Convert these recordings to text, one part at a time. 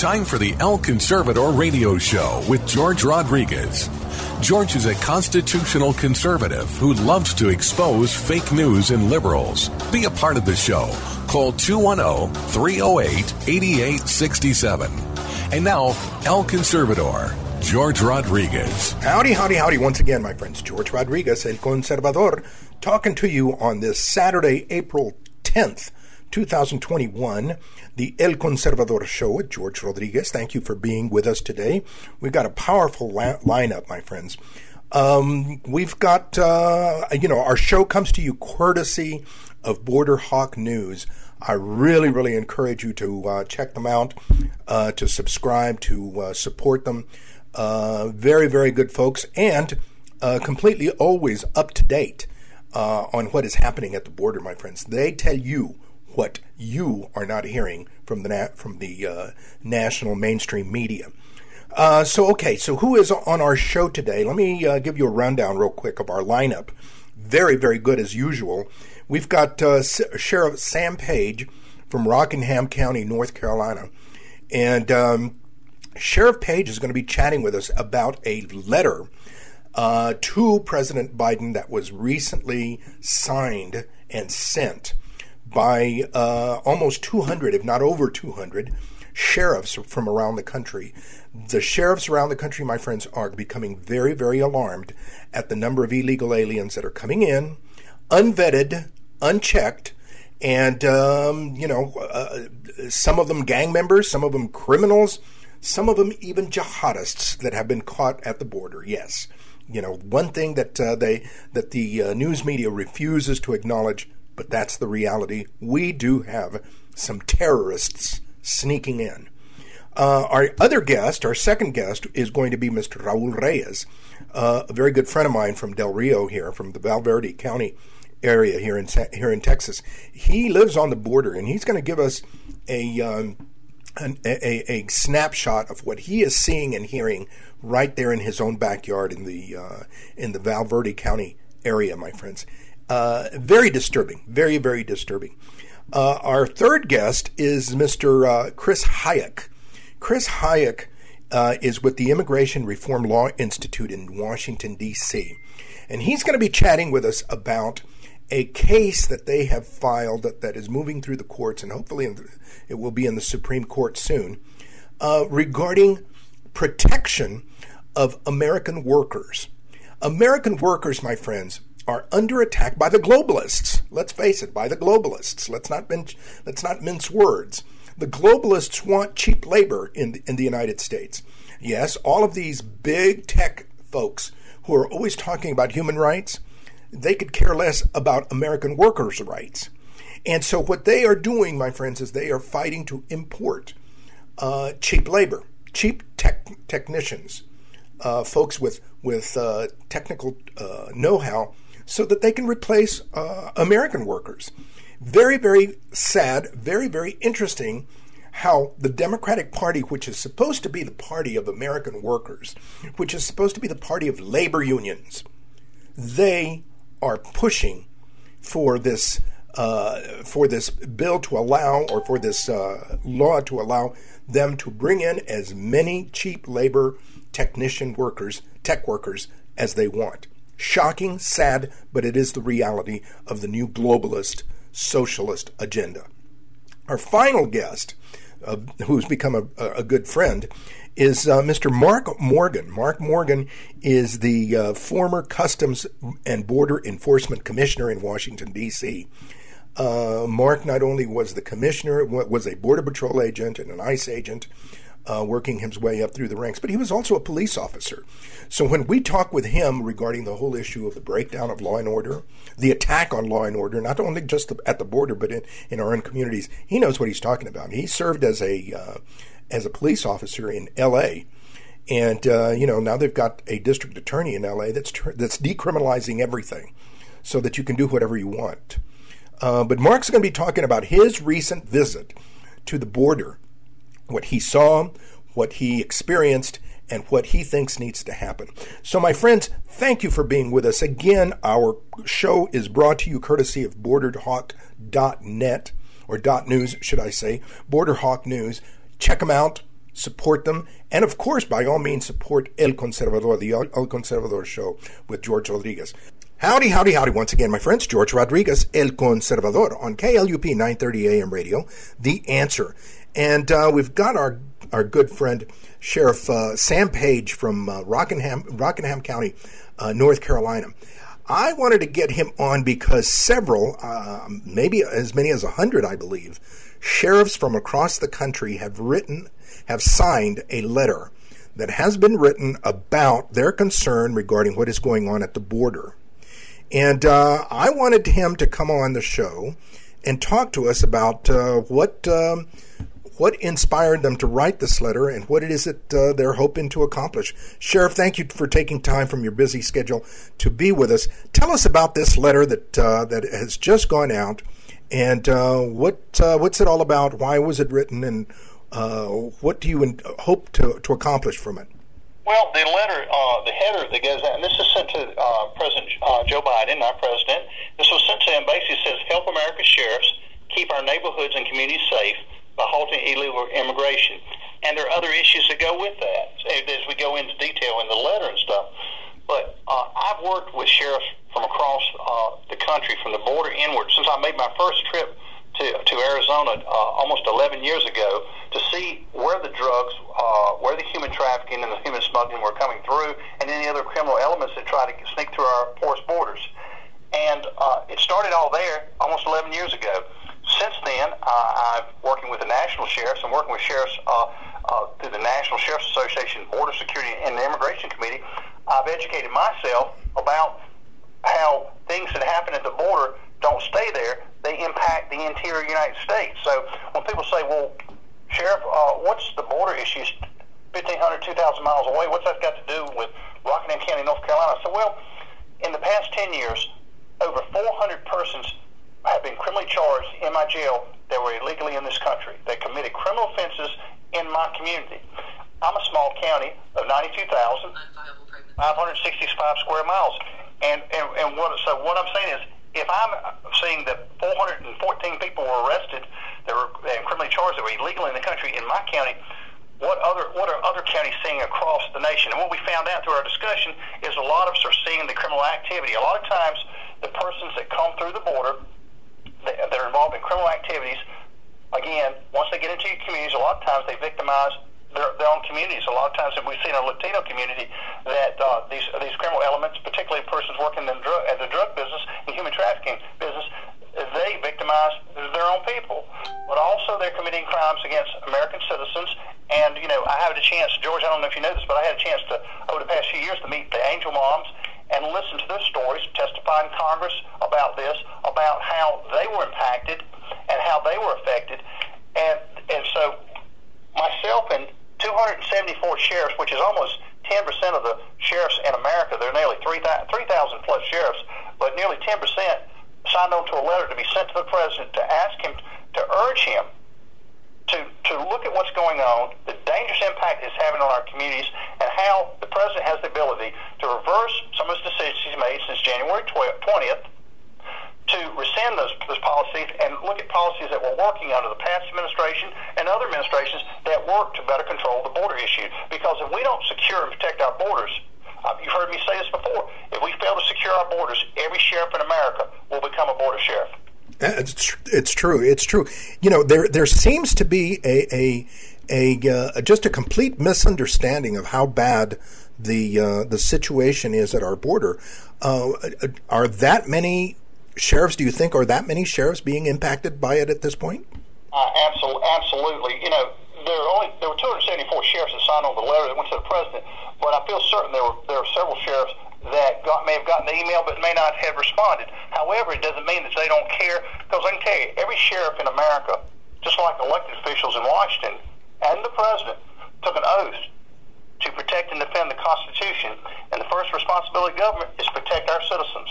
Time for the El Conservador radio show with George Rodriguez. George is a constitutional conservative who loves to expose fake news and liberals. Be a part of the show. Call 210 308 8867. And now, El Conservador, George Rodriguez. Howdy, howdy, howdy. Once again, my friends, George Rodriguez, El Conservador, talking to you on this Saturday, April 10th, 2021, the El Conservador Show with George Rodriguez. Thank you for being with us today. We've got a powerful la- lineup, my friends. Um, we've got, uh, you know, our show comes to you courtesy of Border Hawk News. I really, really encourage you to uh, check them out, uh, to subscribe, to uh, support them. Uh, very, very good folks, and uh, completely always up to date on what is happening at the border, my friends. They tell you what you are not hearing from the from the uh, national mainstream media. Uh, so okay, so who is on our show today? Let me uh, give you a rundown real quick of our lineup. Very very good as usual. We've got uh, S- Sheriff Sam Page from Rockingham County, North Carolina, and um, Sheriff Page is going to be chatting with us about a letter uh, to President Biden that was recently signed and sent by uh, almost 200, if not over 200, sheriffs from around the country. The sheriffs around the country, my friends, are becoming very, very alarmed at the number of illegal aliens that are coming in, unvetted, unchecked, and, um, you know, uh, some of them gang members, some of them criminals, some of them even jihadists that have been caught at the border. Yes. You know, one thing that uh, they that the uh, news media refuses to acknowledge but that's the reality. We do have some terrorists sneaking in. Uh, our other guest, our second guest, is going to be Mr. Raul Reyes, uh, a very good friend of mine from Del Rio here, from the Val Verde County area here in here in Texas. He lives on the border, and he's going to give us a, um, an, a, a snapshot of what he is seeing and hearing right there in his own backyard in the uh, in the Val Verde County area, my friends. Uh, very disturbing, very, very disturbing. Uh, our third guest is Mr. Uh, Chris Hajec. Chris Hajec uh, is with the Immigration Reform Law Institute in Washington, D.C., and he's going to be chatting with us about a case that they have filed that, that is moving through the courts, and hopefully it will be in the Supreme Court soon, uh, regarding protection of American workers. American workers, my friends, are under attack by the globalists. Let's face it, by the globalists. Let's not mince, let's not mince words. The globalists want cheap labor in the, in the United States. Yes, all of these big tech folks who are always talking about human rights, they could care less about American workers' rights. And so, what they are doing, my friends, is they are fighting to import uh, cheap labor, cheap tech technicians, uh, folks with with uh, technical uh, know-how so that they can replace uh, American workers. Very, very sad, very, very interesting how the Democratic Party, which is supposed to be the party of American workers, which is supposed to be the party of labor unions, they are pushing for this uh, for this bill to allow, or for this uh, law to allow them to bring in as many cheap labor technician workers, tech workers, as they want. Shocking, sad, but it is the reality of the new globalist socialist agenda. Our final guest, uh, who's become a, a, good friend, is uh, Mr. Mark Morgan. Mark Morgan is the uh, former Customs and Border Enforcement Commissioner in Washington, D.C. Uh, Mark not only was the commissioner, was a Border Patrol agent and an ICE agent, uh, working his way up through the ranks, but he was also a police officer. So when we talk with him regarding the whole issue of the breakdown of law and order, the attack on law and order, not only just at the border but in, in our own communities, he knows what he's talking about. He served as a uh, as a police officer in L.A. And uh, you know now they've got a district attorney in L.A. that's tr- that's decriminalizing everything, so that you can do whatever you want. Uh, but Mark's going to be talking about his recent visit to the border what he saw, what he experienced, and what he thinks needs to happen. So, my friends, thank you for being with us. Again, our show is brought to you courtesy of BorderHawk.net, or dot .news, should I say, Border Hawk News. Check them out. support them, and of course, by all means, support El Conservador, the El Conservador show with George Rodriguez. Howdy, howdy, howdy once again, my friends. George Rodriguez, El Conservador on KLUP 930 AM radio, The Answer. And uh, we've got our, our good friend, Sheriff uh, Sam Page from uh, Rockingham, Rockingham County, uh, North Carolina. I wanted to get him on because several, uh, maybe as many as a hundred, I believe, sheriffs from across the country have written, have signed a letter that has been written about their concern regarding what is going on at the border. And uh, I wanted him to come on the show and talk to us about uh, what um, what inspired them to write this letter and what it is that uh, they're hoping to accomplish. Sheriff, thank you for taking time from your busy schedule to be with us. Tell us about this letter that uh, that has just gone out, and uh, what uh, what's it all about? Why was it written, and what do you hope to to accomplish from it? Well, the letter, uh, the header that goes out, and this is sent to uh, President uh, Joe Biden, our president. This was sent to him. Basically, says, "Help America's sheriffs keep our neighborhoods and communities safe by halting illegal immigration." And there are other issues that go with that as we go into detail in the letter and stuff. But uh, I've worked with sheriffs from across uh, the country, from the border inward, since I made my first trip to, to Arizona uh, almost 11 years ago to see where the drugs, uh, where the human trafficking and the human smuggling were coming through, and any other criminal elements that try to sneak through our porous borders. And uh, it started all there almost 11 years ago. Since then, uh, I'm working with the national sheriffs and working with sheriffs uh, uh, through the National Sheriff's Association, Border Security, and the Immigration Committee. I've educated myself about how things that happen at the border don't stay there, they impact the interior United States. So when people say, well, Sheriff, uh, what's the border issues 1,500, 2,000 miles away? What's that got to do with Rockingham County, North Carolina? So, well, in the past 10 years, over 400 persons have been criminally charged in my jail that were illegally in this country. They committed criminal offenses in my community. I'm a small county of 92,565 square miles. And, and, and what, so what I'm saying is, if I'm seeing that 414 people were arrested that were and criminally charged that were illegal in the country in my county, what other what are other counties seeing across the nation? And what we found out through our discussion is a lot of us are seeing the criminal activity. A lot of times, the persons that come through the border that are involved in criminal activities, again, once they get into your communities, a lot of times they victimize their, their own communities. A lot of times, we've seen in a Latino community that uh, these these criminal elements, particularly persons working in drug, at the drug business and human trafficking business, they victimize their own people. But also, they're committing crimes against American citizens. And you know, I had a chance, George. I don't know if you know this, but I had a chance to over the past few years to meet the Angel Moms and listen to their stories, testify in Congress about this, about how they were impacted and how they were affected. And and so myself and 274 sheriffs, which is almost 10% of the sheriffs in America. There are nearly 3,000 plus sheriffs, but nearly 10% signed on to a letter to be sent to the president to ask him to urge him to, to look at what's going on, the dangerous impact it's having on our communities, and how the president has the ability to reverse some of his decisions he's made since January 20th to rescind those, those policies and look at policies that were working under the past administration and other administrations that work to better control the border issue. Because if we don't secure and protect our borders, uh, you've heard me say this before, if we fail to secure our borders, every sheriff in America will become a border sheriff. Uh, it's, it's true. It's true. You know, there there seems to be a a, a uh, just a complete misunderstanding of how bad the uh, the situation is at our border. Uh, are that many sheriffs, do you think, are that many sheriffs being impacted by it at this point? Uh, absolutely, absolutely. You know, there were only there were 274 sheriffs that signed on the letter that went to the president, but I feel certain there were there were several sheriffs that got, may have gotten the email but may not have responded. However, it doesn't mean that they don't care because I can tell you, every sheriff in America, just like elected officials in Washington and the president, took an oath to protect and defend the Constitution, and the first responsibility of government is protect our citizens.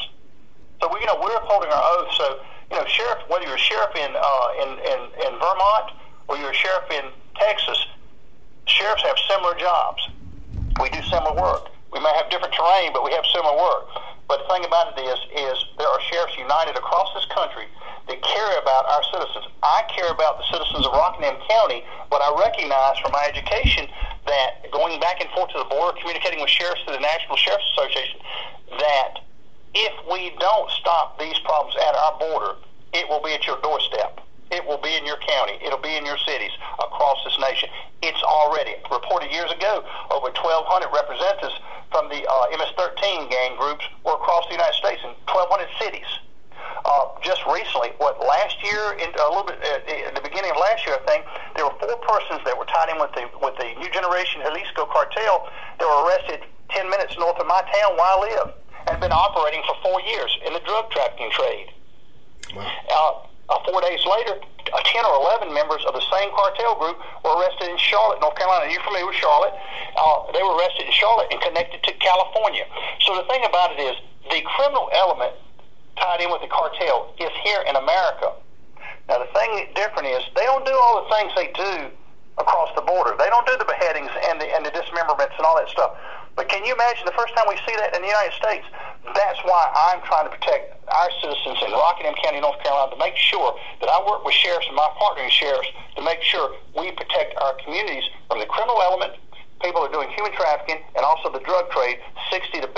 So we, you know, we're upholding our oath. So you know, sheriff, whether you're a sheriff in uh, in, in in Vermont or you're a sheriff in Texas, sheriffs have similar jobs. We do similar work. We may have different terrain, but we have similar work. But the thing about it is, is there are sheriffs united across this country that care about our citizens. I care about the citizens of Rockingham County, but I recognize from my education that going back and forth to the border, communicating with sheriffs to the National Sheriff's Association, that if we don't stop these problems at our border, it will be at your doorstep. It will be in your county. It'll be in your cities across this nation. It's already reported years ago. Over 1,200 representatives from the uh, MS-13 gang groups were across the United States in 1,200 cities. Uh, just recently, what last year, in, a little bit uh, at the beginning of last year, I think there were four persons that were tied in with the with the New Generation Jalisco cartel that were arrested 10 minutes north of my town where I live and been operating for four years in the drug trafficking trade. Wow. Uh, uh, four days later, uh, 10 or 11 members of the same cartel group were arrested in Charlotte, North Carolina. Are you familiar with Charlotte? Uh, they were arrested in Charlotte and connected to California. So the thing about it is, the criminal element tied in with the cartel is here in America. Now, the thing different is, they don't do all the things they do across the border. They don't do the beheadings and the, and the dismemberments and all that stuff. But can you imagine the first time we see that in the United States? That's why I'm trying to protect our citizens in Rockingham County, North Carolina, to make sure that I work with sheriffs and my partnering sheriffs to make sure we protect our communities from the criminal element, people are doing human trafficking, and also the drug trade, 60 to,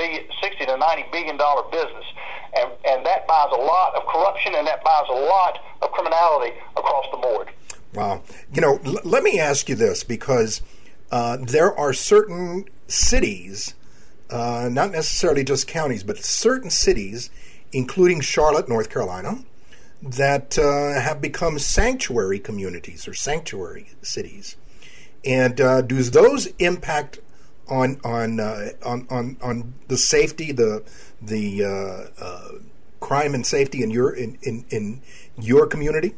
60 to 90 billion dollar business. And, and that buys a lot of corruption and that buys a lot of criminality across the board. Wow. You know, l- let me ask you this because uh, there are certain cities, uh, not necessarily just counties, but certain cities, including Charlotte, North Carolina, that uh, have become sanctuary communities or sanctuary cities. And uh, does those impact on on uh, on, on on the safety, the the uh, crime and safety in your in, in, in your community?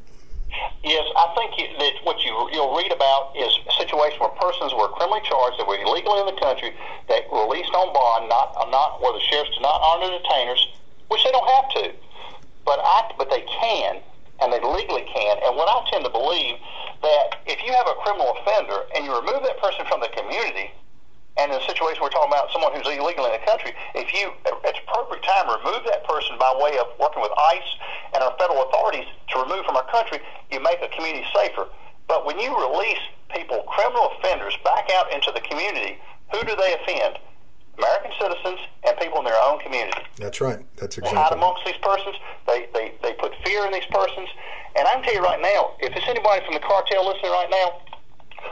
Yes, I think that what you, you'll read about is a situation where persons were criminally charged that were illegally in the country that were released on bond, not not where the sheriffs do not honor detainers, which they don't have to, but I but they can and they legally can. And what I tend to believe that if you have a criminal offender and you remove that person from the community, and in a situation we're talking about someone who's illegal in the country, if you, at appropriate time, remove that person by way of working with ICE and our federal authorities to remove from our country, you make a community safer. But when you release people, criminal offenders, back out into the community, who do they offend? American citizens and people in their own community. That's right. That's exactly. They hide amongst these persons. They, they, they put fear in these persons. And I can tell you right now, if it's anybody from the cartel listening right now,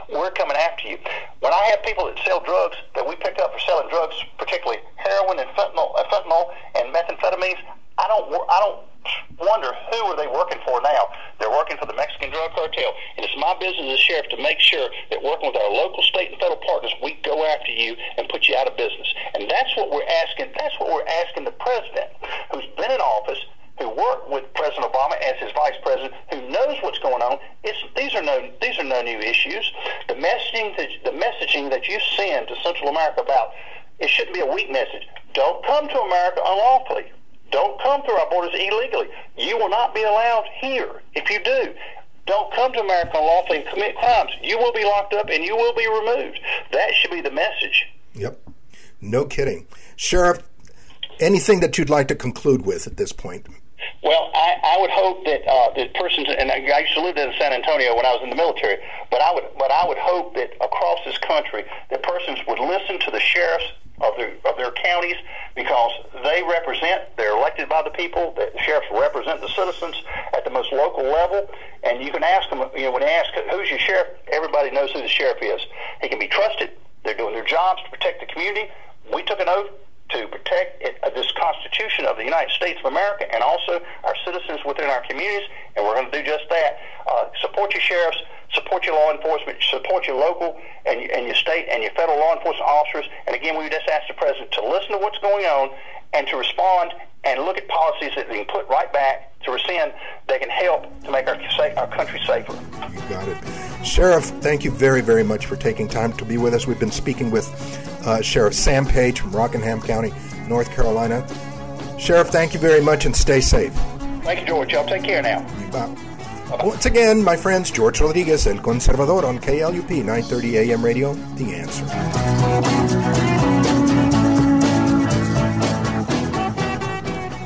we're coming after you. When I have people that sell drugs that we pick up for selling drugs, particularly heroin and fentanyl, uh, fentanyl and methamphetamines, I don't I don't wonder who are they working for now. They're working for the Mexican drug cartel, my business as sheriff to make sure that working with our local, state, and federal partners, we go after you and put you out of business. And that's what we're asking. That's what we're asking the president, who's been in office who worked with President Obama as his vice president, who knows what's going on. It's, these are no these are no new issues. The messaging that, the messaging that you send to Central America about it shouldn't be a weak message. Don't come to America unlawfully. Don't come through our borders illegally. You will not be allowed here. If you do, don't come to America unlawfully and commit crimes. You will be locked up and you will be removed. That should be the message. Yep. No kidding. Sheriff, anything that you'd like to conclude with at this point? Well, I, I would hope that uh, the persons, and I used to live in San Antonio when I was in the military, but I would, but I would hope that across this country, that persons would listen to the sheriffs of their of their counties because they represent, they're elected by the people. The sheriffs represent the citizens at the most local level, and you can ask them. You know, when they ask who's your sheriff, everybody knows who the sheriff is. He can be trusted. They're doing their jobs to protect the community. We took an oath to protect it, uh, this Constitution of the United States of America and also our citizens within our communities, and we're going to do just that. Uh, support your sheriffs, support your law enforcement, support your local and, and your state and your federal law enforcement officers. And again, we just ask the president to listen to what's going on and to respond and look at policies that they can put right back to rescind that can help to make our, our country safer. You got it. Sheriff, thank you very, very much for taking time to be with us. We've been speaking with uh, Sheriff Sam Page from Rockingham County, North Carolina. Sheriff, thank you very much and stay safe. Thank you, George. Y'all take care now. You bet. Once again, my friends, George Rodriguez, El Conservador on KLUP 930 AM radio, The Answer.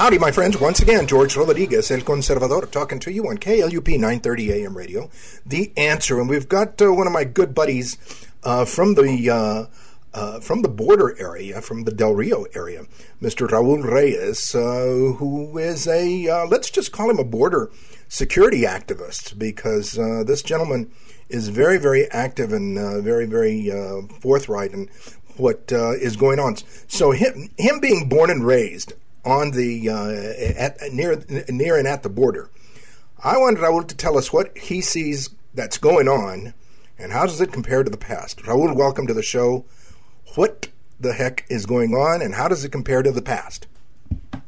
Howdy, my friends. Once again, George Rodriguez, El Conservador, talking to you on KLUP 930 AM radio. The answer, and we've got uh, one of my good buddies uh, from the uh, uh from the border area, from the Del Rio area, Mr. Raul Reyes, uh, who is a uh, let's just call him a border security activist, because this gentleman is very, very active and very, very forthright in what is going on. So him, him being born and raised on the uh, at, near near and at the border. I wanted Raul to tell us what he sees that's going on, and how does it compare to the past. Raul, welcome to the show. What the heck is going on, and how does it compare to the past?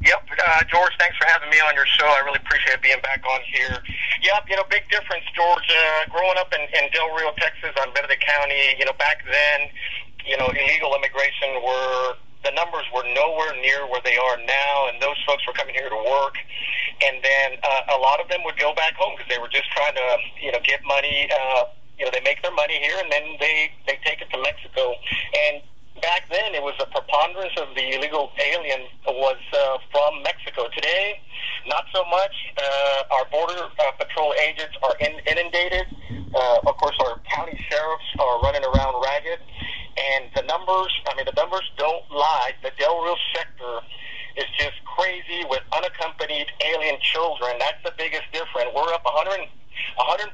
Yep, uh, George, thanks for having me on your show. I really appreciate being back on here. Yep, you know, big difference, George. Uh, growing up in, in Del Rio, Texas, on Verde County, you know, back then, you know, illegal immigration were the numbers were nowhere near where they are now, and those folks were coming here to work. And then uh, a lot of them would go back home because they were just trying to, you know, get money. Uh, you know, they make their money here, and then they they take it to Mexico. And back then, it was a preponderance of the illegal alien was uh, from Mexico. Today, not so much. Uh, our border uh, patrol agents are in, inundated. Uh, of course, our county sheriffs are running around ragged. And the numbers, I mean, the numbers don't lie. The Del Rio sector is just crazy with unaccompanied alien children. That's the biggest difference. We're up 100, 141%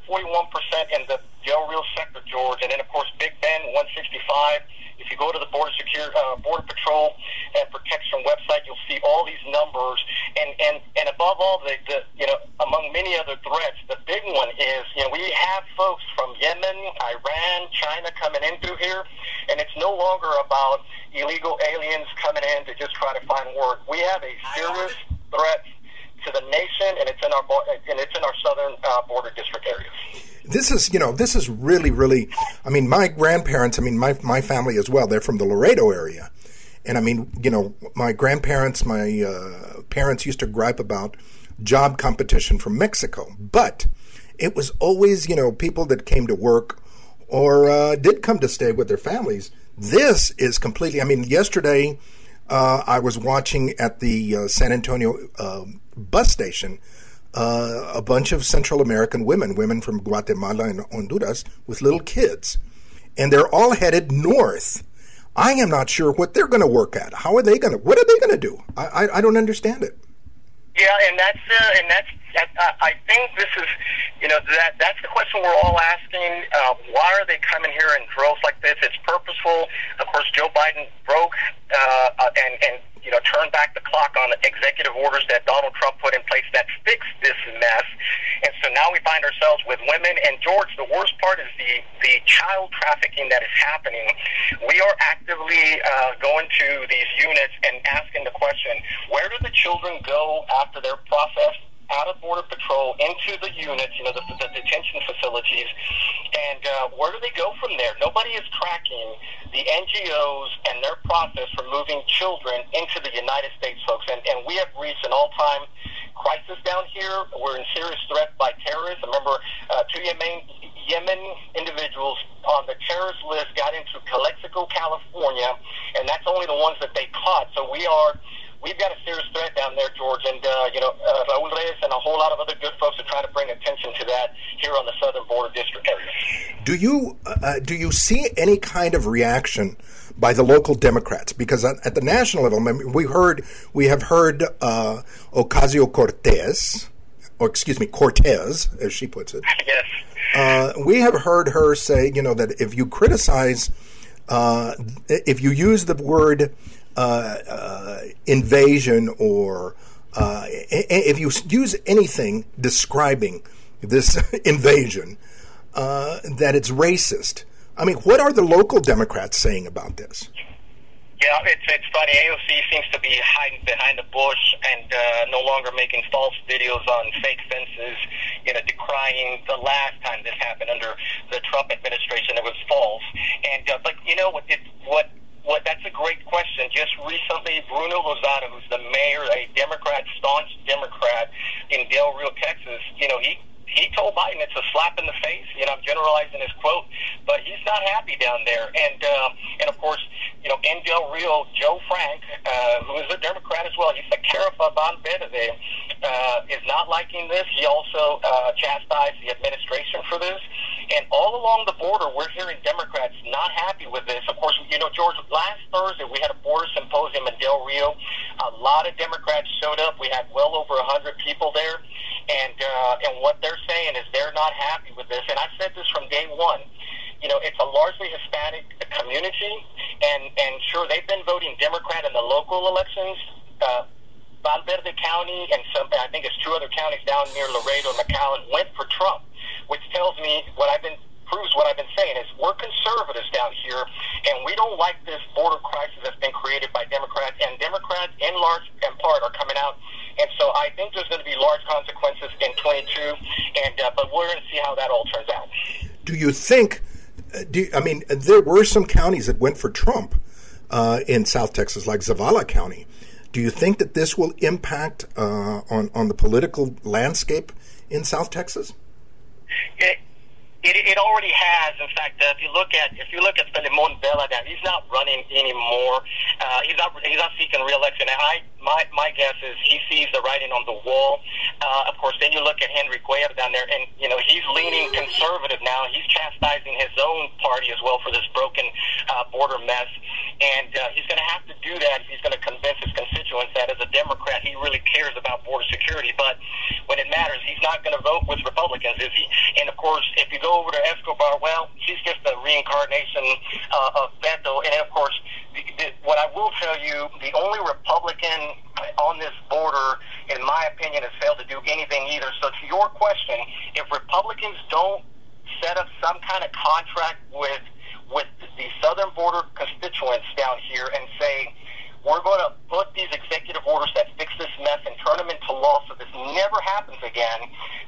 in the Del Rio sector, George. And then, of course, Big Bend, 165 if you go to the Border Secure uh, Border Patrol and Protection website, you'll see all these numbers. And and and above all, the, the you know among many other threats, the big one is you know we have folks from Yemen, Iran, China coming in through here, and it's no longer about illegal aliens coming in to just try to find work. We have a serious threat to the nation, and it's in our and it's in our southern uh, border district areas. This is you know this is really really i mean my grandparents i mean my my family as well they're from the laredo area. And i mean you know my grandparents my uh, parents used to gripe about job competition from mexico. But it was always you know people that came to work or uh, did come to stay with their families. This is completely i mean yesterday uh, i was watching at the uh, san antonio uh, bus station uh, a bunch of Central American women, women from Guatemala and Honduras, with little kids. And they're all headed north. I am not sure what they're going to work at. How are they going to? What are they going to do? I, I, I don't understand it. Yeah, and that's uh, and that's that, uh, I think this is, you know, that that's the question we're all asking. Uh, why are they coming here in droves like this? It's purposeful. Of course, Joe Biden broke uh, uh, and and you know, turn back the clock on the executive orders that Donald Trump put in place that fixed this mess. And so now we find ourselves with women. And George, the worst part is the, the child trafficking that is happening. We are actively uh, going to these units and asking the question, where do the children go after they're processed out of Border Patrol into the units, you know, the, the detention facilities, and uh, where do they go from there? Nobody is tracking the NGOs and their process for moving children into the United States, folks. And, and we have reached an all-time crisis down here. We're in serious threat by terrorists. Remember, uh, two Yemen, Yemen individuals on the terrorist list got into Calexico, California, and that's only the ones that they caught. So we are we've got a serious threat down there, George, and uh, you know uh, Raul Reyes and a whole lot of other good folks are trying to bring attention to that here on the southern border district area. Do you uh, uh do you see any kind of reaction? By the local Democrats, because at, at the national level, we heard we have heard uh, Ocasio Cortez, or excuse me, Cortez, as she puts it. Yes. Uh, we have heard her say, you know, that if you criticize, uh, if you use the word invasion or uh, if you use anything describing this invasion, uh, that it's racist. I mean, what are the local Democrats saying about this? Yeah, it's it's funny. AOC seems to be hiding behind the bush and uh, no longer making false videos on fake fences. You know, decrying the last time this happened under the Trump administration, it was false. And uh, but you know what? It, what what? That's a great question. Just recently, Bruno Lozano, who's the mayor, a Democrat, staunch Democrat in Del Rio, Texas. You know, he he told Biden it's a slap in the face. You know, I'm generalizing his quote, but he's not happy down there. And uh, and of course, you know, in Del Rio, Joe Frank, uh, who is a Democrat as well, he's the Carifa Bonbedade, uh, is not liking this. He also uh, chastised the administration for this. And all along the border, we're hearing Democrats not happy with this. Of course, you know, George, last Thursday we had a border symposium in Del Rio. A lot of Democrats showed up. We had well over 100 people there. And, uh, and what they're saying is they're not happy with this. And I said this from day one. You know, it's a largely Hispanic community, and and sure they've been voting Democrat in the local elections. Uh, Valverde County and some, I think it's two other counties down near Laredo and McAllen went for Trump, which tells me what I've been proves what I've been saying is we're conservatives down here, and we don't like this border crisis that's been created by Democrats, and Democrats in large and part are coming out and so I think there's going to be large consequences in 22, and uh, but we're going to see how that all turns out. Do you think? Uh, do you, I mean there were some counties that went for Trump uh, in South Texas, like Zavala County. Do you think that this will impact uh, on on the political landscape in South Texas? It, it, it already has. In fact, uh, if you look at if you look at Filemon Vela, he's not running anymore. Uh, he's not he's not seeking reelection. And I my my guess is he sees the writing on the wall. Uh, of course, then you look at Henry Cuellar down there, and you know he's leaning conservative now. He's chastising his own party as well for this broken uh, border mess, and uh, he's going to have to do that if he's going to convince his constituents that as a Democrat he really cares about border security. But when it matters, he's not going to vote with Republicans, is he? And of course, if you go over to Escobar, well, he's just a reincarnation uh, of Beto. And of course, the, the, what I will tell you, the only Republican on this border, in my opinion, has failed to do anything either. So to your question, if Republicans don't set up some kind of contract with with the southern border constituents down here and say, we're going to put these executive orders that fix this mess and turn them into law so this never happens again,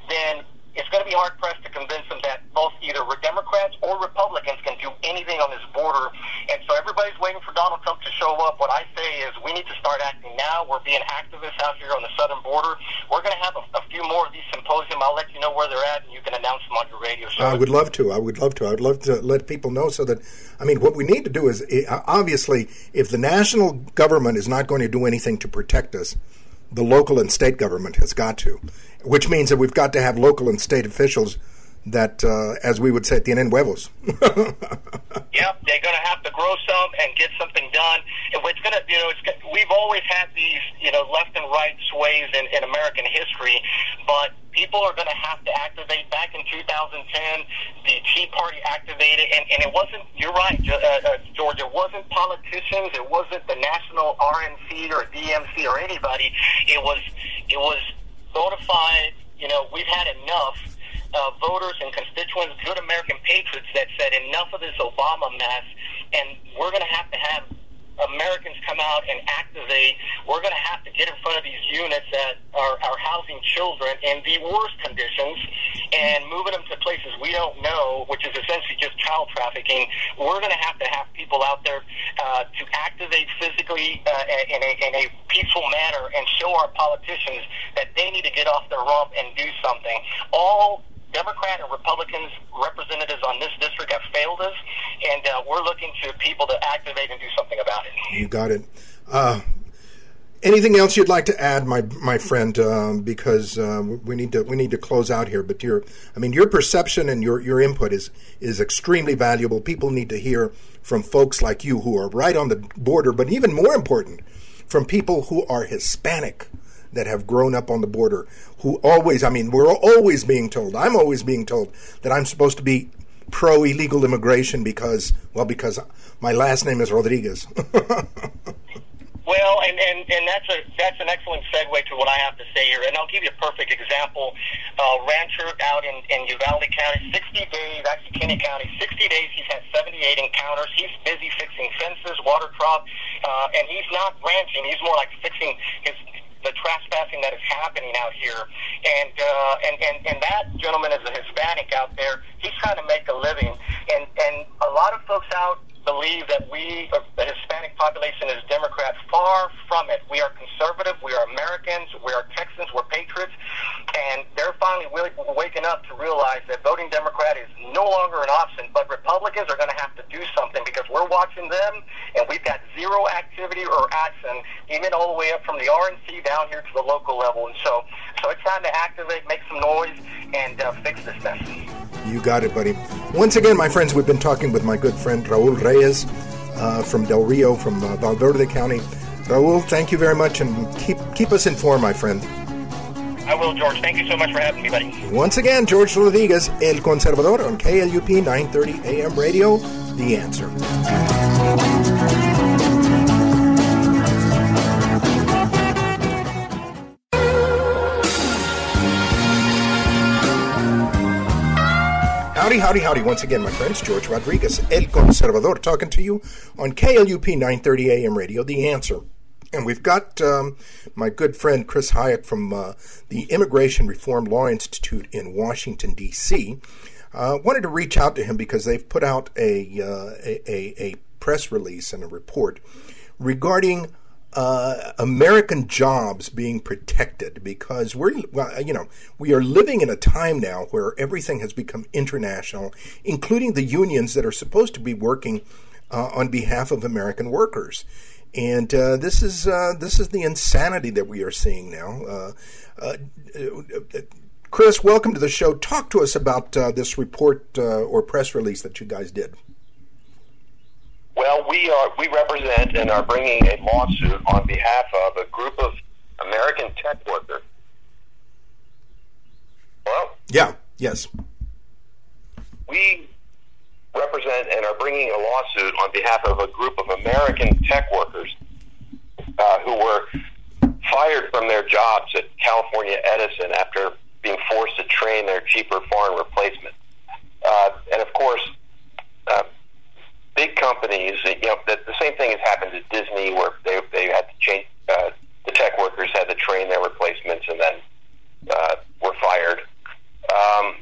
then it's going to be hard pressed to convince them that both either Democrats or Republicans can do anything on this border. And so everybody's waiting for Donald Trump to show up. What I say is we need to start acting now. We're being activists out here on the southern border. We're going to have a, a few more of these symposiums. I'll let you know where they're at, and you can announce them on your radio show. I would love to. I would love to. I would love to let people know so that, I mean, what we need to do is eh, obviously, if the national government is not going to do anything to protect us, the local and state government has got to, which means that we've got to have local and state officials that, uh, as we would say, tienen huevos. yep, they're going to have to grow some and get something done. It's going to, you know, it's, we've always had these, you know, left and right sways in, in American history, but people are going to have to activate. Back in 2010, the Tea Party activated, and, and it wasn't. You're right, uh, uh, George. It wasn't politicians. It wasn't the national RNC or DNC or anybody. It was. It was fide. You know, we've had enough uh, voters and constituents, good American patriots that said enough of this Obama mess, and we're going to have to have Americans come out and activate. We're going to have to get in front of these units that are, are housing children in the worst conditions and moving them to places we don't know, which is essentially just child trafficking. We're going to have to have people out there uh, to activate physically uh, in, a, in a peaceful manner and show our politicians that they need to get off their rump and do something. All Democrat and Republicans representatives on this district have failed us, and uh, we're looking to people to activate and do something about it. You got it. Uh, anything else you'd like to add, my my friend? Um, because uh, we need to we need to close out here. But your, I mean, your perception and your your input is is extremely valuable. People need to hear from folks like you who are right on the border, but even more important, from people who are Hispanic that have grown up on the border who always, I mean, we're always being told, I'm always being told that I'm supposed to be pro illegal immigration because, well, because my last name is Rodriguez. Well, and, and, and that's a that's an excellent segue to what I have to say here, and I'll give you a perfect example. Uh, rancher out in, in Uvalde County, 60 days, actually Kinney County, 60 days. He's had 78 encounters. He's busy fixing fences, water trough, uh, and he's not ranching. He's more like fixing his the trespassing that is happening out here. And uh, and, and and that gentleman is a Hispanic out there. He's trying to make a living, and and a lot of folks out believe that we, the Hispanic population, is Democrat. Far from it. We are conservative. We are Americans. We are Texans. We're patriots. And they're finally waking up to realize that voting Democrat is no longer an option. But Republicans are going to have to do something because we're watching them, and we've got zero activity or action, even all the way up from the RNC down here to the local level. And so, so it's time to activate, make some noise, and uh, fix this mess. You got it, buddy. Once again, my friends, we've been talking with my good friend Raul Reyes uh, from Del Rio, from uh, Valverde County. Raul, thank you very much, and keep keep us informed, my friend. I will, George. Thank you so much for having me, buddy. Once again, George Rodriguez, El Conservador, on KLUP 930 AM radio. The answer. Howdy, howdy, howdy. Once again, my friends, George Rodriguez, El Conservador, talking to you on KLUP 930 AM radio, The Answer. And we've got um, my good friend Chris Hajec from uh, the Immigration Reform Law Institute in Washington, D.C. Uh, wanted to reach out to him because they've put out a, uh, a, a, press release and a report regarding uh, American jobs being protected because we're, well, you know, we are living in a time now where everything has become international, including the unions that are supposed to be working uh, on behalf of American workers. And uh, this is uh, this is the insanity that we are seeing now. Uh, uh, Chris, welcome to the show. Talk to us about this report or press release that you guys did. Well, we are we represent and are bringing a lawsuit on behalf of a group of American tech workers. Well, yeah, yes. We represent and are bringing a lawsuit on behalf of a group of American tech workers uh, who were fired from their jobs at California Edison after being forced to train their cheaper foreign replacement. Uh, and of course, uh, big companies, you know, the, the same thing has happened at Disney where they, they had to change, uh, the tech workers had to train their replacements and then uh, were fired. Um,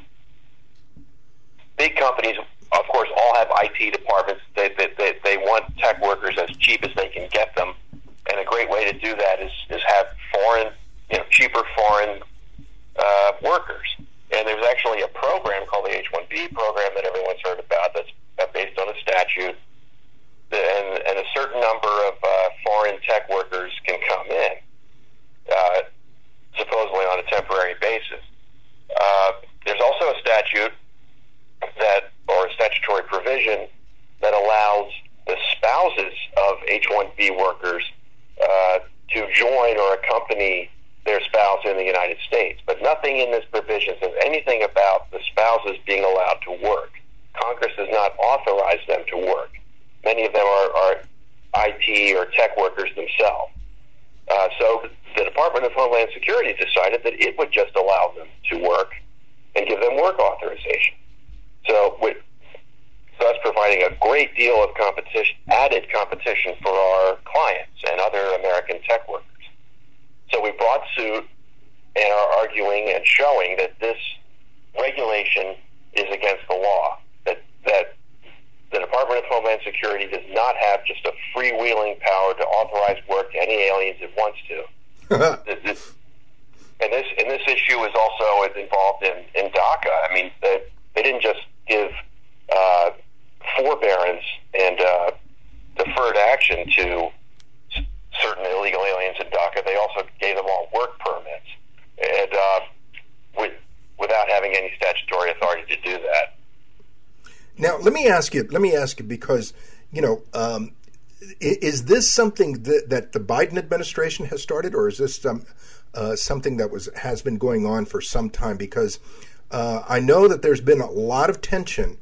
big companies, of course, all have IT departments. They, they, they, they want tech workers as cheap as they can get them. And a great way to do that is, is have foreign, you know, cheaper foreign uh, workers. And there's actually a program called the H-1B program that everyone's heard about that's uh, based on a statute, and, and a certain number of uh, foreign tech workers can come in, uh, supposedly on a temporary basis. Uh, there's also a statute that, or a statutory provision that allows the spouses of H-1B workers uh, to join or accompany their spouse in the United States. But nothing in this provision says anything about the spouses being allowed to work. Congress has not authorized them to work. Many of them are, are IT or tech workers themselves. Uh, so the Department of Homeland Security decided that it would just allow them to work and give them work authorization. So, with, thus providing a great deal of competition, added competition for our clients and other American tech workers. So we brought suit and are arguing and showing that this regulation is against the law that the Department of Homeland Security does not have just a freewheeling power to authorize work to any aliens it wants to. this, and this and this issue is also involved in, in DACA. I mean, they, they didn't just give uh, forbearance and uh, deferred action to certain illegal aliens in DACA. They also gave them all work permits, and uh, with, without having any statutory authority to do that. Now, let me ask you. Let me ask you because you know, um, is this something that, that, the Biden administration has started, or is this um, uh, something that was has been going on for some time? Because uh, I know that there's been a lot of tension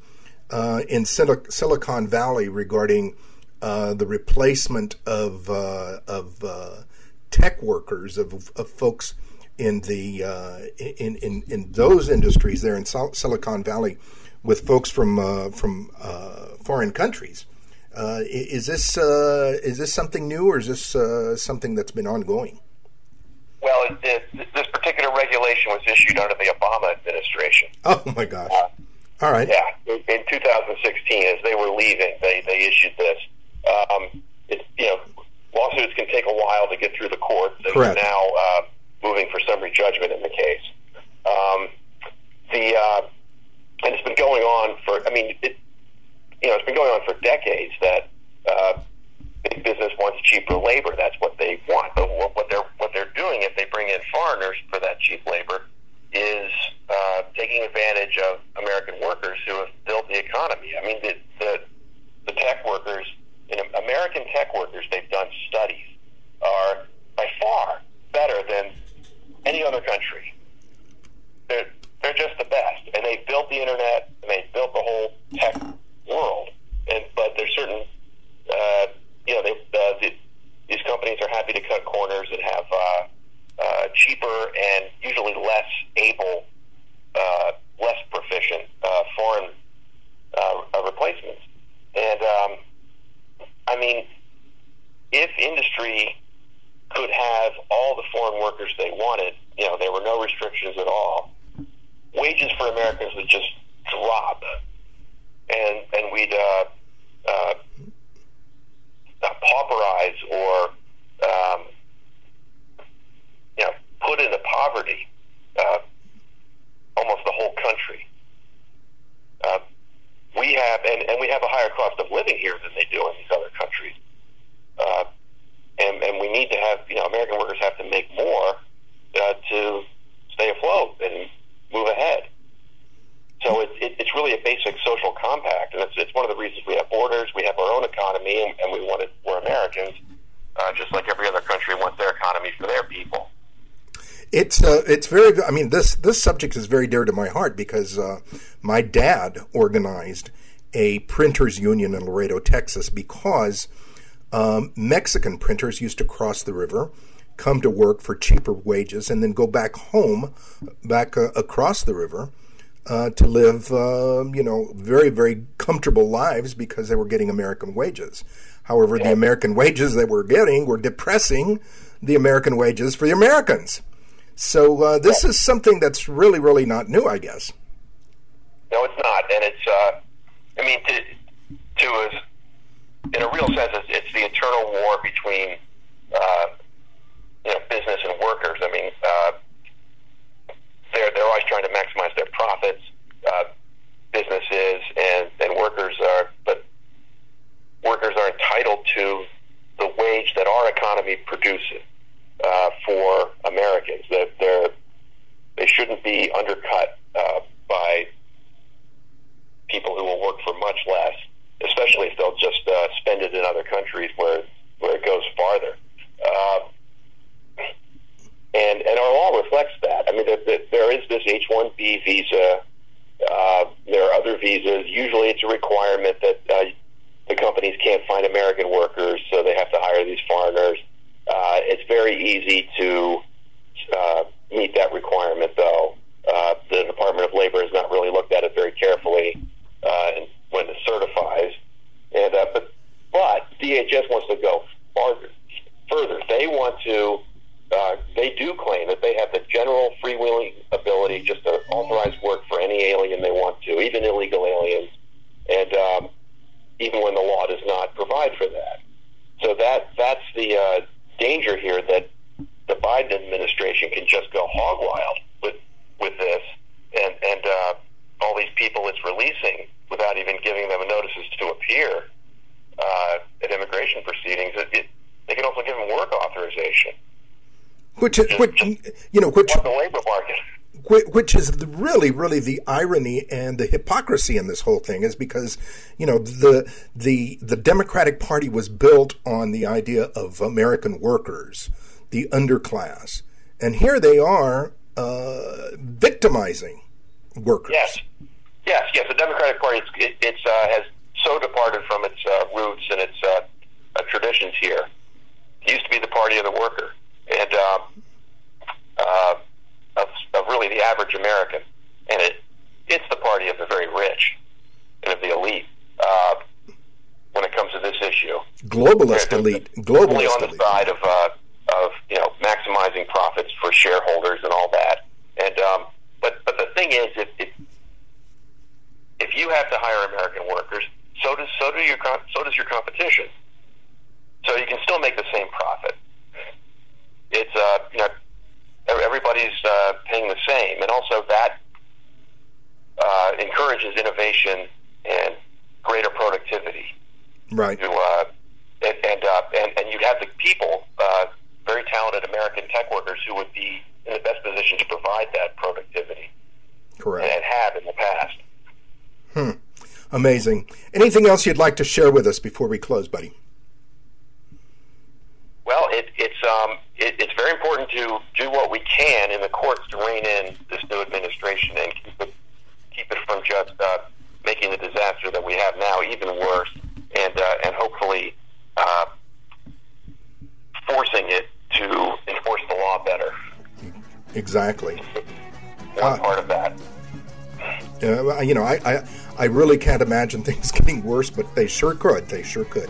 uh, in Sil- Silicon Valley regarding uh, the replacement of uh, of uh, tech workers of, of folks in the uh, in, in in those industries there in Silicon Valley with folks from uh, from foreign countries. is this is this something new or is this something that's been ongoing? Well, it, it, this particular regulation was issued under the Obama administration. Oh my gosh! Uh, All right. Yeah, in, in 2016, as they were leaving, they they issued this. Um, it, you know, lawsuits can take a while to get through the courts. Correct. Now uh, moving for summary judgment in the case. Um, the uh, and it's been going on for. I mean, it, you know, it's been going on for decades that uh, big business wants cheaper labor. That's what they want. But what they're what they're doing if they bring in foreigners for that cheap labor is uh, taking advantage of American workers who have built the economy. I mean, the the, the tech workers, in American tech workers, they've done studies are by far better than any other country. They're they're just the best, and they built the internet and they built the whole tech world. And but there's certain uh, you know, they, uh, the, these companies are happy to cut corners and have uh, uh, cheaper and usually less able, uh, less proficient uh, foreign uh, replacements. And um, I mean, if industry could have all the foreign workers they wanted, you know, there were no restrictions at all. Wages for Americans would just drop, and and we'd uh, uh, uh, pauperize or um, you know put into poverty uh, almost the whole country. Uh, we have, and, and we have a higher cost of living here than they do in these other countries. Uh, and, and we need to have, you know, American workers have to make more uh, to stay afloat and move ahead. So it, it, it's really a basic social compact, and it's, it's one of the reasons we have borders, we have our own economy, and, and we want it, we're Americans, uh, just like every other country wants their economy for their people. It's uh, it's very. I mean, this this subject is very dear to my heart because uh, my dad organized a printers union in Laredo, Texas, because um, Mexican printers used to cross the river, come to work for cheaper wages, and then go back home, back uh, across the river uh, to live, uh, you know, very, very comfortable lives because they were getting American wages. However, yeah. the American wages they were getting were depressing the American wages for the Americans. So uh, this yeah. is something that's really, really not new, I guess. No, it's not, and it's. Uh, I mean, to, to us, in a real sense, it's, it's the eternal war between, uh, you know, business and workers. I mean uh, they're they're always trying to maximize their profits. Uh, businesses and and workers are, but workers are entitled to the wage that our economy produces uh, for Americans. That they're they shouldn't be undercut uh, by people who will work for much less, especially if they'll just uh, spend it in other countries where where it goes farther. Uh, and and our law reflects that. I mean, the, the, there is this H-1B visa. Uh, there are other visas. Usually, it's a requirement that uh, the companies can't find American workers, so they have to hire these foreigners. Uh, it's very easy to uh, meet that requirement, though. Uh, the Department of Labor has not really looked at it very carefully uh, when it certifies. And uh, but but DHS wants to go farther, further. They want to uh, they do claim that they have the general freewheeling ability just to authorize work for any alien they want to, even illegal aliens, and um, even when the law does not provide for that. So that that's the uh, danger here that the Biden administration can just go hog wild with with this, and and uh, all these people it's releasing without even giving them notices to appear uh, at immigration proceedings. It, it, they can also give them work authorization which, which you know, which the labor market. Which is really, really the irony and the hypocrisy in this whole thing is because, you know, the the the Democratic Party was built on the idea of American workers, the underclass, and here they are uh, victimizing workers. Yes, yes, yes. The Democratic Party it's, it, it's uh, has so departed from its uh, roots and its uh, uh, traditions here. It used to be the party of the worker and um, uh, of, of really the average American, and it it's the party of the very rich and of the elite. Uh, when it comes to this issue, globalist elite, globalist on the elite. side of uh, of you know maximizing profits for shareholders and all that. And um, but but the thing is, if, if if you have to hire American workers, so does so do your so does your competition. So you can still make the same profit. It's uh you know everybody's uh, paying the same, and also that uh, encourages innovation and greater productivity. Right. To, uh, and and, uh, and and you'd have the people, uh, very talented American tech workers, who would be in the best position to provide that productivity, Correct. and have in the past. Hmm. Amazing. Anything else you'd like to share with us before we close, buddy? Well, it, it's um, it, it's very important to do what we can in the courts to rein in this new administration and keep it keep it from just uh, making the disaster that we have now even worse, and uh, and hopefully uh, forcing it to enforce the law better. Exactly. One part of you know, I, I, I really can't imagine things getting worse, but they sure could. They sure could.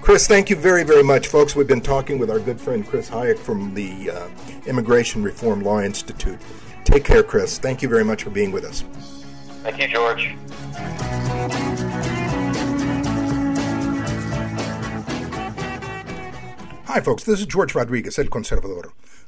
Chris, thank you very, very much, folks. We've been talking with our good friend Chris Hajec from the uh, Immigration Reform Law Institute. Take care, Chris. Thank you very much for being with us. Thank you, George. Hi, folks. This is George Rodriguez, El Conservador.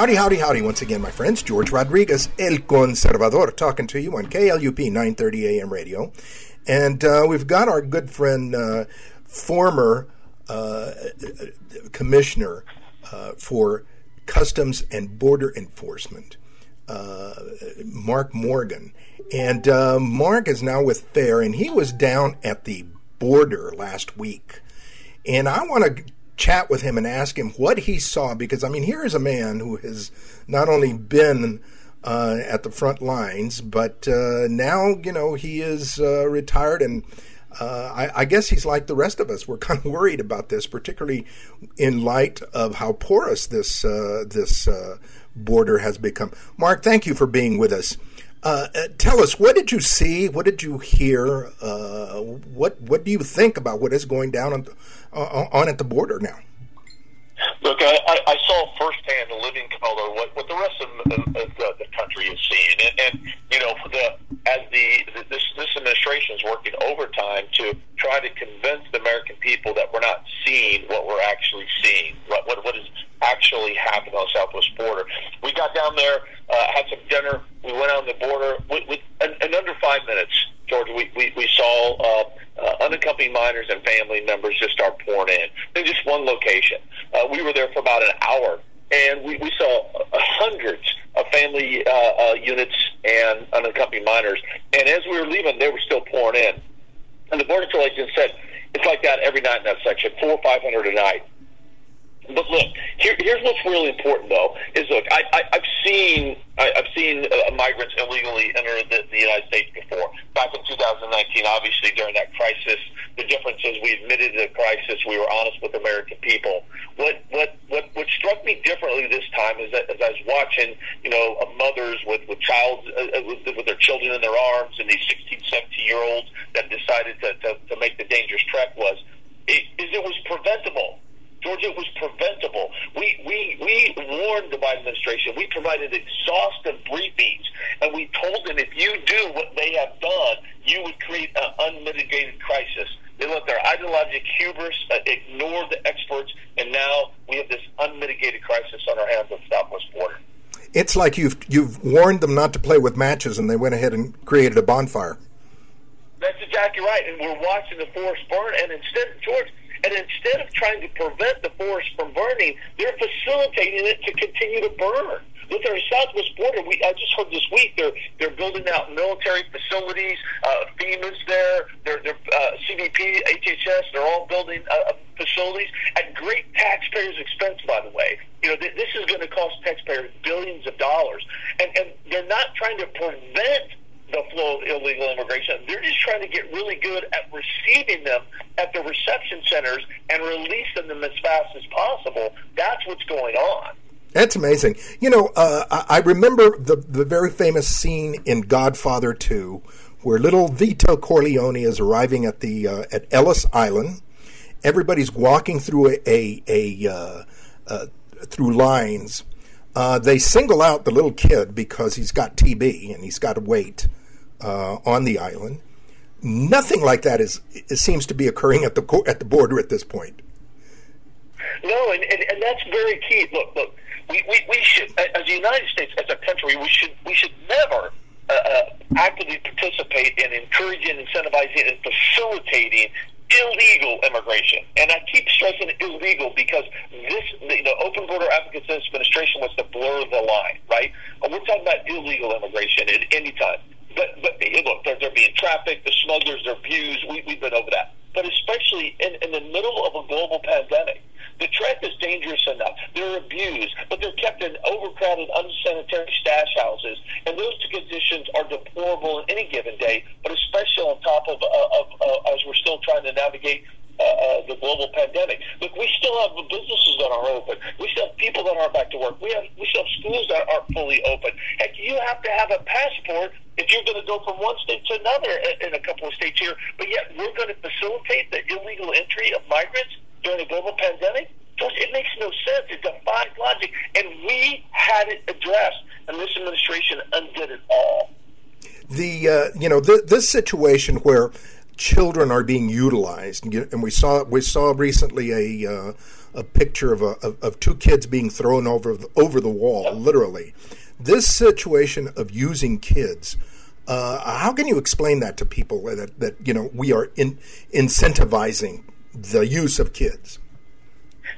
Howdy, howdy, howdy, once again, my friends. George Rodriguez, El Conservador, talking to you on KLUP 930 AM radio. And uh, we've got our good friend, uh, former uh, commissioner uh, for Customs and Border Enforcement, uh, Mark Morgan. And uh, Mark is now with FAIR, and he was down at the border last week. And I want to chat with him and ask him what he saw because I mean here is a man who has not only been uh, at the front lines but uh, now you know he is uh, retired and uh, I, I, guess he's like the rest of us. We're kind of worried about this, particularly in light of how porous this uh, this uh, border has become. Mark, thank you for being with us. tell us, what did you see? What did you hear? what what do you think about what is going down on, Uh, uh, on at the border now? Look, I, I saw firsthand, living color, what, what the rest of, of the, the country is seeing, and, and you know, the as the this this administration is working overtime to try to convince the American people that we're not seeing what we're actually seeing, what what, what is actually happening on the southwest border. We got down there, uh, had some dinner, we went on the border. In, in under five minutes, George, we we, we saw. Uh, uh, unaccompanied minors and family members just start pouring in in just one location. Uh, we were there for about an hour, and we, we saw uh, hundreds of family uh, uh, units and unaccompanied minors. And as we were leaving, they were still pouring in. And the border patrol agent said it's like that every night in that section, four or five hundred a night. But look, here, here's what's really important, though, is look, I, I, I've seen I, I've seen uh, migrants illegally enter the, the United States before. Back in 2019, obviously during that crisis, the difference is we admitted the crisis. We were honest with American people. What what what what struck time that as I was watching, you know, uh, mothers with with child uh, with, with their children in their arms and these 16, 17 year olds that decided to, to to make the dangerous trek was it, is it was preventable. Georgia it was preventable. We, we, we warned the Biden administration. We provided exhaustive briefings, and we told them if you do what they have done, you would create an unmitigated crisis. They let their ideologic hubris uh, ignore the experts, and now we have this unmitigated crisis on our hands at the southwest border. It's like you've you've warned them not to play with matches, and they went ahead and created a bonfire. That's exactly right. And we're watching the forest burn, and instead, George, and instead of trying to prevent the forest from burning, they're facilitating it to continue to burn. Look our southwest border. We I just heard this week they're they're building out military facilities. Uh, FEMA's there. They're, they're uh, CBP, HHS. They're all building uh, facilities at great taxpayers' expense. By the way, you know th- this is going to cost taxpayers billions of dollars, and and they're not trying to prevent the flow of illegal immigration. They're just trying to get really good at receiving them at the reception centers and releasing them as fast as possible. That's what's going on. That's amazing. You know, uh, I remember the the very famous scene in Godfather Two, where little Vito Corleone is arriving at the uh, at Ellis Island. Everybody's walking through a a, a uh, uh through lines. Uh, they single out the little kid because he's got TB and he's got to wait uh, on the island. Nothing like that is seems to be occurring at the at the border at this point. No, and, and, and that's very key. Look, look, we, we, we should, as the United States, as a country, we should we should never uh, uh, actively participate in encouraging, incentivizing, and facilitating illegal immigration. And I keep stressing illegal because this, the, the Open Border Advocates Administration was to blur the line, right? We're talking about illegal immigration at any time. But, but look, they're, they're being trafficked, the smugglers, they're abused. We, we've been over that. But especially in, in the middle of a global pandemic, the threat is dangerous enough. They're abused, but they're kept in overcrowded, unsanitary stash houses, and those conditions are deplorable in any given day. But especially on top of, uh, of uh, as we're still trying to navigate uh, uh, the global pandemic. Look, we still have businesses that are open. We still have people that aren't back to work. We have we still have schools that aren't fully open. Heck, you have to have a passport if you're going to go from one state to another in a couple of states here. But yet, we're going to facilitate the illegal entry of migrants during a global pandemic. Just, it makes no sense. It defies logic, and we had it addressed, and this administration undid it all. The uh, you know th- this situation where children are being utilized, and we saw we saw recently a uh, a picture of, a, of, of two kids being thrown over the, over the wall, literally. This situation of using kids. Uh, how can you explain that to people that, that you know we are in, incentivizing the use of kids?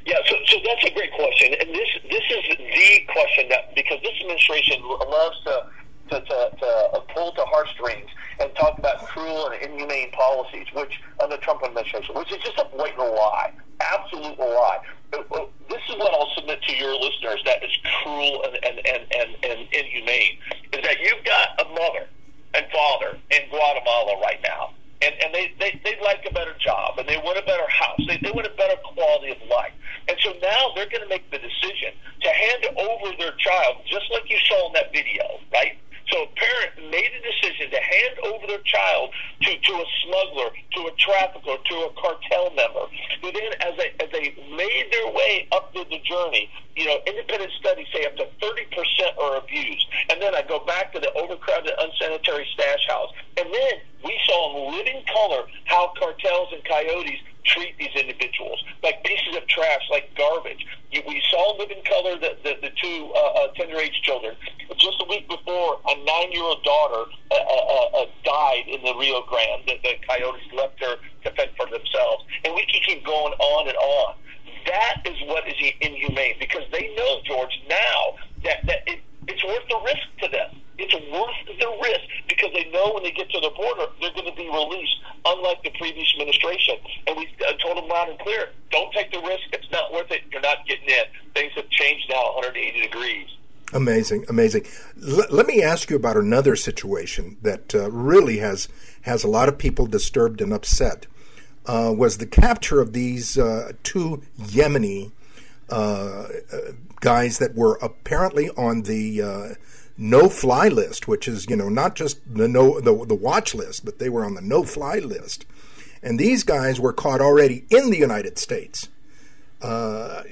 Yeah, so, so that's a great question, and this this is the question that because this administration loves to to, to, to pull to heartstrings and talk about cruel and inhumane policies, which under Trump administration, which is just a blatant lie, absolute lie. Uh, uh, this is what I'll submit to your listeners that is cruel and and, and, and, and inhumane is that you've got a mother and father in Guatemala right now and, and they, they, they want a better house. They, they want a better quality of life. And so now they're going to make the decision to hand over their child, just like you saw in that video, right? So a parent made a decision to hand over their child to, to a smuggler, to a trafficker, to a cartel member. Who then, as they, as they made their way up the, the journey, you know, independent studies say up to 30% are abused. And then I go back to the overcrowded, unsanitary stash house. And then we saw in living color how cartels and coyotes treat these individuals like pieces of trash, like garbage. We saw living color the, the, the two uh, uh, tender age children. Just a week before, a nine year old daughter uh, uh, uh, died in the Rio Grande. The, the coyotes left her to fend for themselves. And we can keep going on and on. That is what is inhumane because they know, George, now that, that it, it's worth the risk to them it's worth the risk because they know when they get to the border, they're going to be released, unlike the previous administration. And we uh, told them loud and clear, don't take the risk. It's not worth it. You're not getting in. Things have changed now 180 degrees. Amazing, amazing. L- let me ask you about another situation that uh, really has has a lot of people disturbed and upset. Uh, was the capture of these uh, two Yemeni uh, uh, guys that were apparently on the uh, no fly list, which is you know not just the no the, the watch list, but they were on the no fly list, and these guys were caught already in the United States. Uh,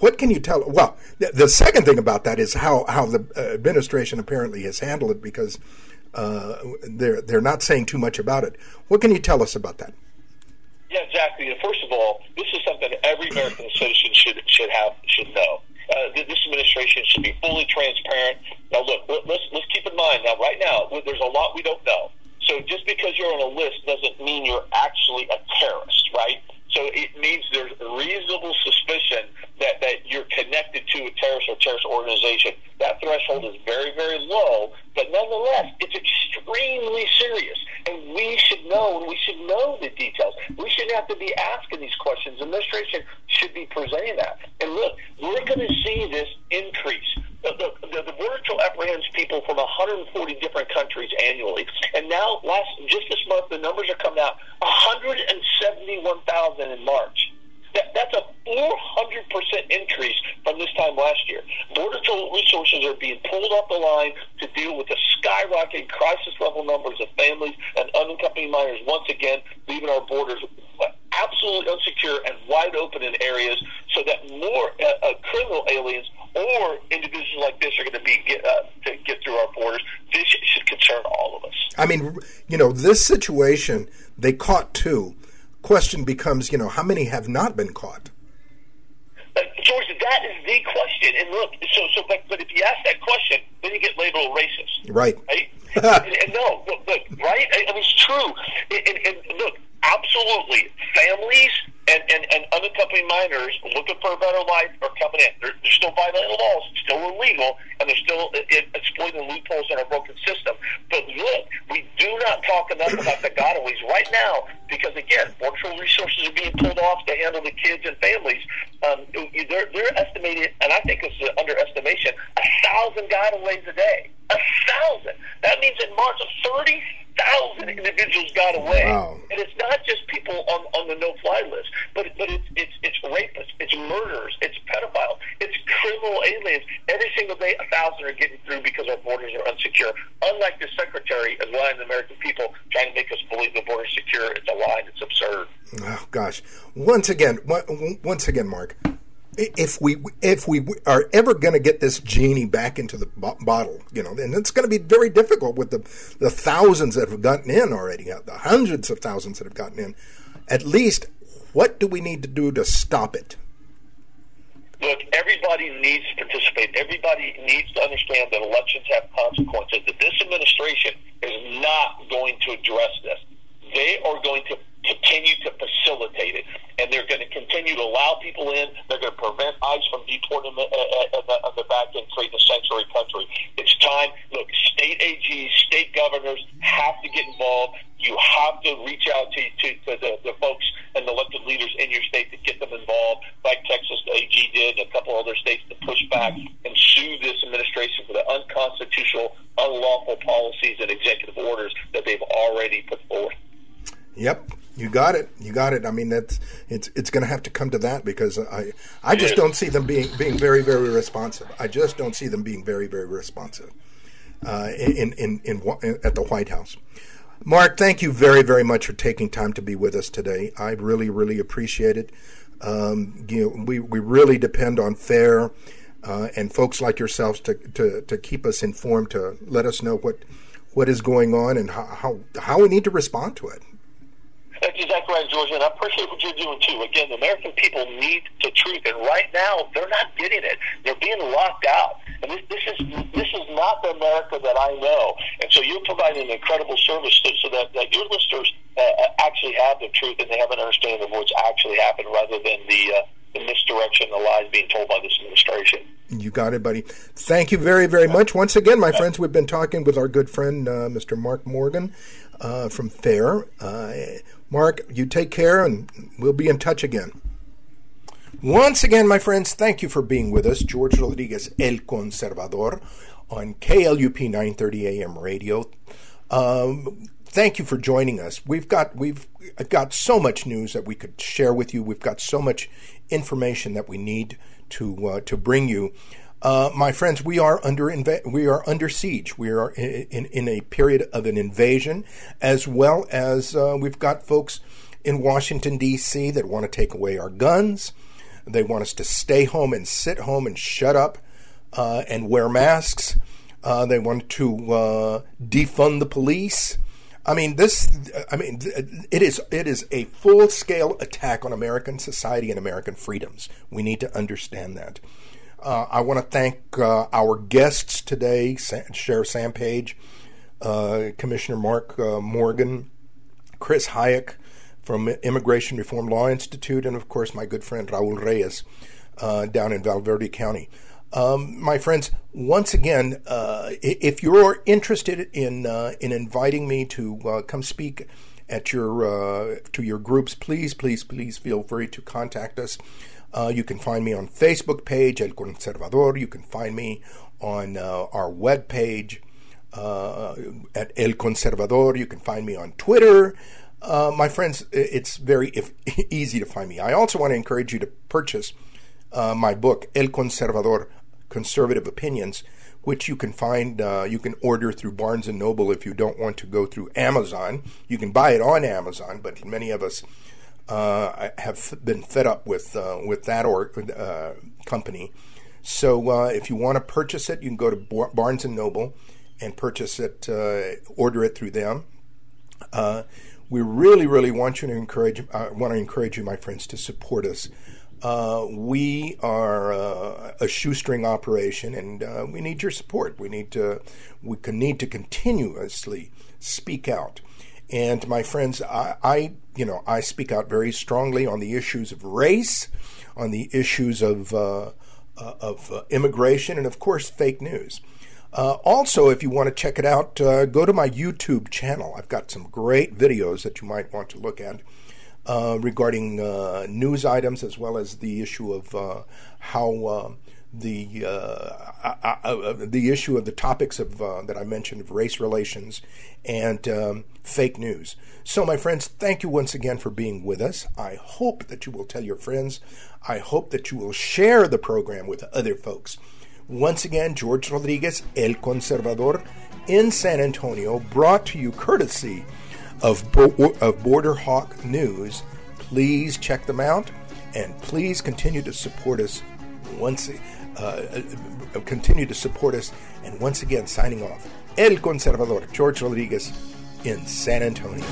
what can you tell? Well, the, the, second thing about that is how how the administration apparently has handled it because uh, they're they're not saying too much about it. What can you tell us about that? Yeah, exactly. First of all, this is something every American citizen should should have should know Uh, this administration should be fully transparent. Now, look, let's let's keep in mind now. Right now, there's a lot we don't know. So just because you're on a list doesn't mean you're actually a terrorist, right? So it means there's reasonable suspicion that, that you're connected to a terrorist or terrorist organization. That threshold is very, very low, but nonetheless, it's extremely serious. And we should know, and we should know the details. We shouldn't have to be asking these questions. The administration should be presenting that. And look, we're going to see this increase. The, the, the Border Patrol apprehends people from 140 different countries annually. And now, last just this month, the numbers are coming out 171,000 in March. That, that's a 400% increase from this time last year. Border Patrol resources are being pulled off the line to deal with the skyrocketing crisis level numbers of families and unaccompanied minors once again leaving our borders absolutely unsecure and wide open in areas so that more uh, uh, criminal aliens or individuals like this are going to be get, uh, to get through our borders. This should concern all of us. I mean, you know, this situation they caught two. Question becomes, you know, how many have not been caught? Uh, George, that is the question. And look, so so, but, but if you ask that question, then you get labeled racist. Right. Right. and, and no, look, look, right? I, I mean, it's true. And, and, and look, absolutely, families and, and, and unaccompanied minors looking for a better life are coming in. They're, they're still violating the laws, still illegal, and they're still it, exploiting loopholes in our broken system. But look, we do not talk enough about the gotaways right now because, again, virtual resources are being pulled off to handle the kids and families. Um, they're, they're estimated, and I think it's an underestimation, a thousand gotaways a day. A thousand. That means in March, 30 thousand individuals got away, wow. and it's not just people on, on the no-fly list, but but it's it's it's rapists, it's murderers, it's pedophiles, it's criminal aliens. Every single day, a thousand are getting through because our borders are unsecure. Unlike the secretary is lying to the American people, trying to make us believe the border is secure. It's a lie. It's absurd. Oh gosh! Once again, once again, Mark if we if we are ever going to get this genie back into the bottle, you know, and it's going to be very difficult with the the thousands that have gotten in already, uh, the hundreds of thousands that have gotten in. At least, what do we need to do to stop it? Look, everybody needs to participate. Everybody needs to understand that elections have consequences. That this administration is not going to address this. They are going to continue to facilitate it. And they're going to continue to allow people in. They're going to prevent ICE from deporting them uh, uh, on the, on the back end, create a sanctuary country. It's time. Look, state AGs, state governors have to get involved. You have to reach out to, to, to the, the folks and the elected leaders in your state to get them involved, like Texas AG did and a couple other states to push back and sue this administration for the unconstitutional, unlawful policies and executive orders that they've already put forth. Yep, you got it. You got it. I mean, that's it's it's going to have to come to that because I I just don't see them being being very very responsive. I just don't see them being very very responsive uh, in, in, in in at the White House. Mark, thank you very very much for taking time to be with us today. I really really appreciate it. Um, you know, we we really depend on FAIR uh, and folks like yourselves to, to to keep us informed, to let us know what what is going on and how, how, how we need to respond to it. That's exactly right, George, and I appreciate what you're doing too. Again, the American people need the truth, and right now they're not getting it. They're being locked out, and this, this is this is not the America that I know. And so you're providing an incredible service so, so that, that your listeners uh, actually have the truth and they have an understanding of what's actually happened, rather than the uh, the misdirection, the lies being told by this administration. You got it, buddy. Thank you very, very much. Once again, my friends, we've been talking with our good friend, uh, Mr. Mark Morgan uh, from FAIR. Uh, Mark, you take care and we'll be in touch again. Once again, my friends, thank you for being with us. George Rodriguez, El Conservador, on KLUP 930 AM radio. Um, thank you for joining us. We've got we've got so much news that we could share with you. We've got so much information that we need to uh, to bring you. Uh, my friends, we are under inv- we are under siege. We are in, in, a period of an invasion, as well as uh, we've got folks in Washington D.C. that want to take away our guns. They want us to stay home and sit home and shut up uh, and wear masks. Uh, they want to uh, defund the police. I mean, this. I mean, it is it is a full scale attack on American society and American freedoms. We need to understand that. Uh, I want to thank uh, our guests today Sheriff Sam Page, uh, Commissioner Mark uh, Morgan, Chris Hajec from Immigration Reform Law Institute, and of course my good friend Raul Reyes uh, down in Val Verde County. Um, my friends, once again, uh, if you're interested in in inviting me to come speak at your to your groups, please, please, please feel free to contact us. Uh, you can find me on Facebook page El Conservador. You can find me on uh, our web page uh, at El Conservador. You can find me on Twitter. Uh, my friends, it's very if, easy to find me. I also want to encourage you to purchase uh, my book El Conservador: Conservative Opinions, which you can find uh, you can order through Barnes and Noble if you don't want to go through Amazon. You can buy it on Amazon, but many of us uh, have been fed up with uh, with that or uh, company. So uh, if you want to purchase it, you can go to Barnes and Noble and purchase it, uh, order it through them. Uh, we really, really want you to encourage. I want to encourage you, my friends, to support us. we are a shoestring operation, and we need your support. We need to we can need to continuously speak out. And my friends, I, I, you know, I speak out very strongly on the issues of race, on the issues of uh, uh, of uh, immigration, and of course, fake news. Uh, also, if you want to check it out, uh, go to my YouTube channel. I've got some great videos that you might want to look at uh, regarding news items as well as the issue of how the uh, uh, uh, uh, the issue of the topics of uh, that I mentioned of race relations and um, fake news. So, my friends, thank you once again for being with us. I hope that you will tell your friends. I hope that you will share the program with other folks. Once again, George Rodriguez, El Conservador, in San Antonio, brought to you courtesy of, Bo- of Border Hawk News. Please check them out, and please continue to support us once uh, uh, continue to support us. And once again, signing off, El Conservador, George Rodriguez in San Antonio.